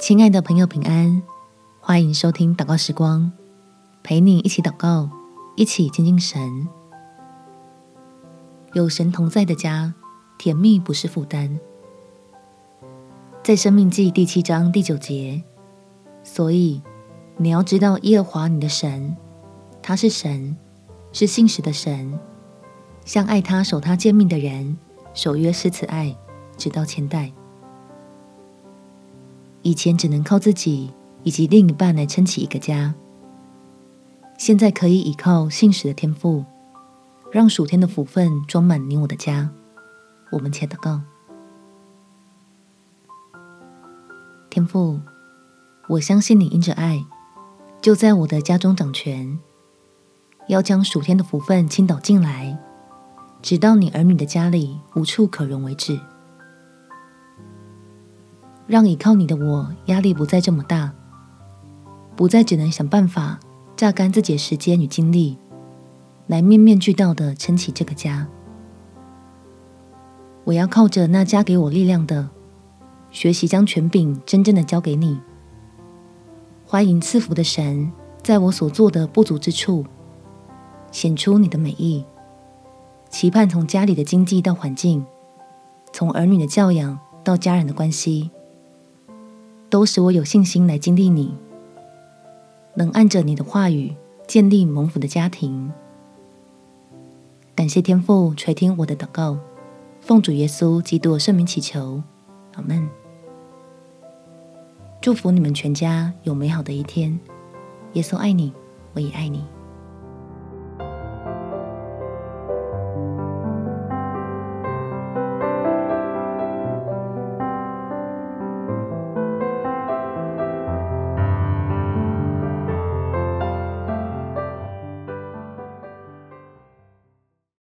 亲爱的朋友，平安！欢迎收听祷告时光，陪你一起祷告，一起亲近神。有神同在的家，甜蜜不是负担。在生命记第七章第九节，所以你要知道耶和华你的神，他是神，是信实的神，向爱他、守他诫命的人，守约施慈爱，直到千代。以前只能靠自己以及另一半来撑起一个家，现在可以依靠信实的天赋，让属天的福分装满你我的家。我们且祷告：天赋，我相信你因着爱，就在我的家中掌权，要将属天的福分倾倒进来，直到你儿女的家里无处可容为止。让倚靠你的我压力不再这么大，不再只能想办法榨干自己的时间与精力，来面面俱到的撑起这个家。我要靠着那加给我力量的，学习将权柄真正的交给你。欢迎赐福的神，在我所做的不足之处，显出你的美意。期盼从家里的经济到环境，从儿女的教养到家人的关系。都使我有信心来经历你，能按着你的话语建立蒙福的家庭。感谢天父垂听我的祷告，奉主耶稣基督圣名祈求，阿门。祝福你们全家有美好的一天。耶稣爱你，我也爱你。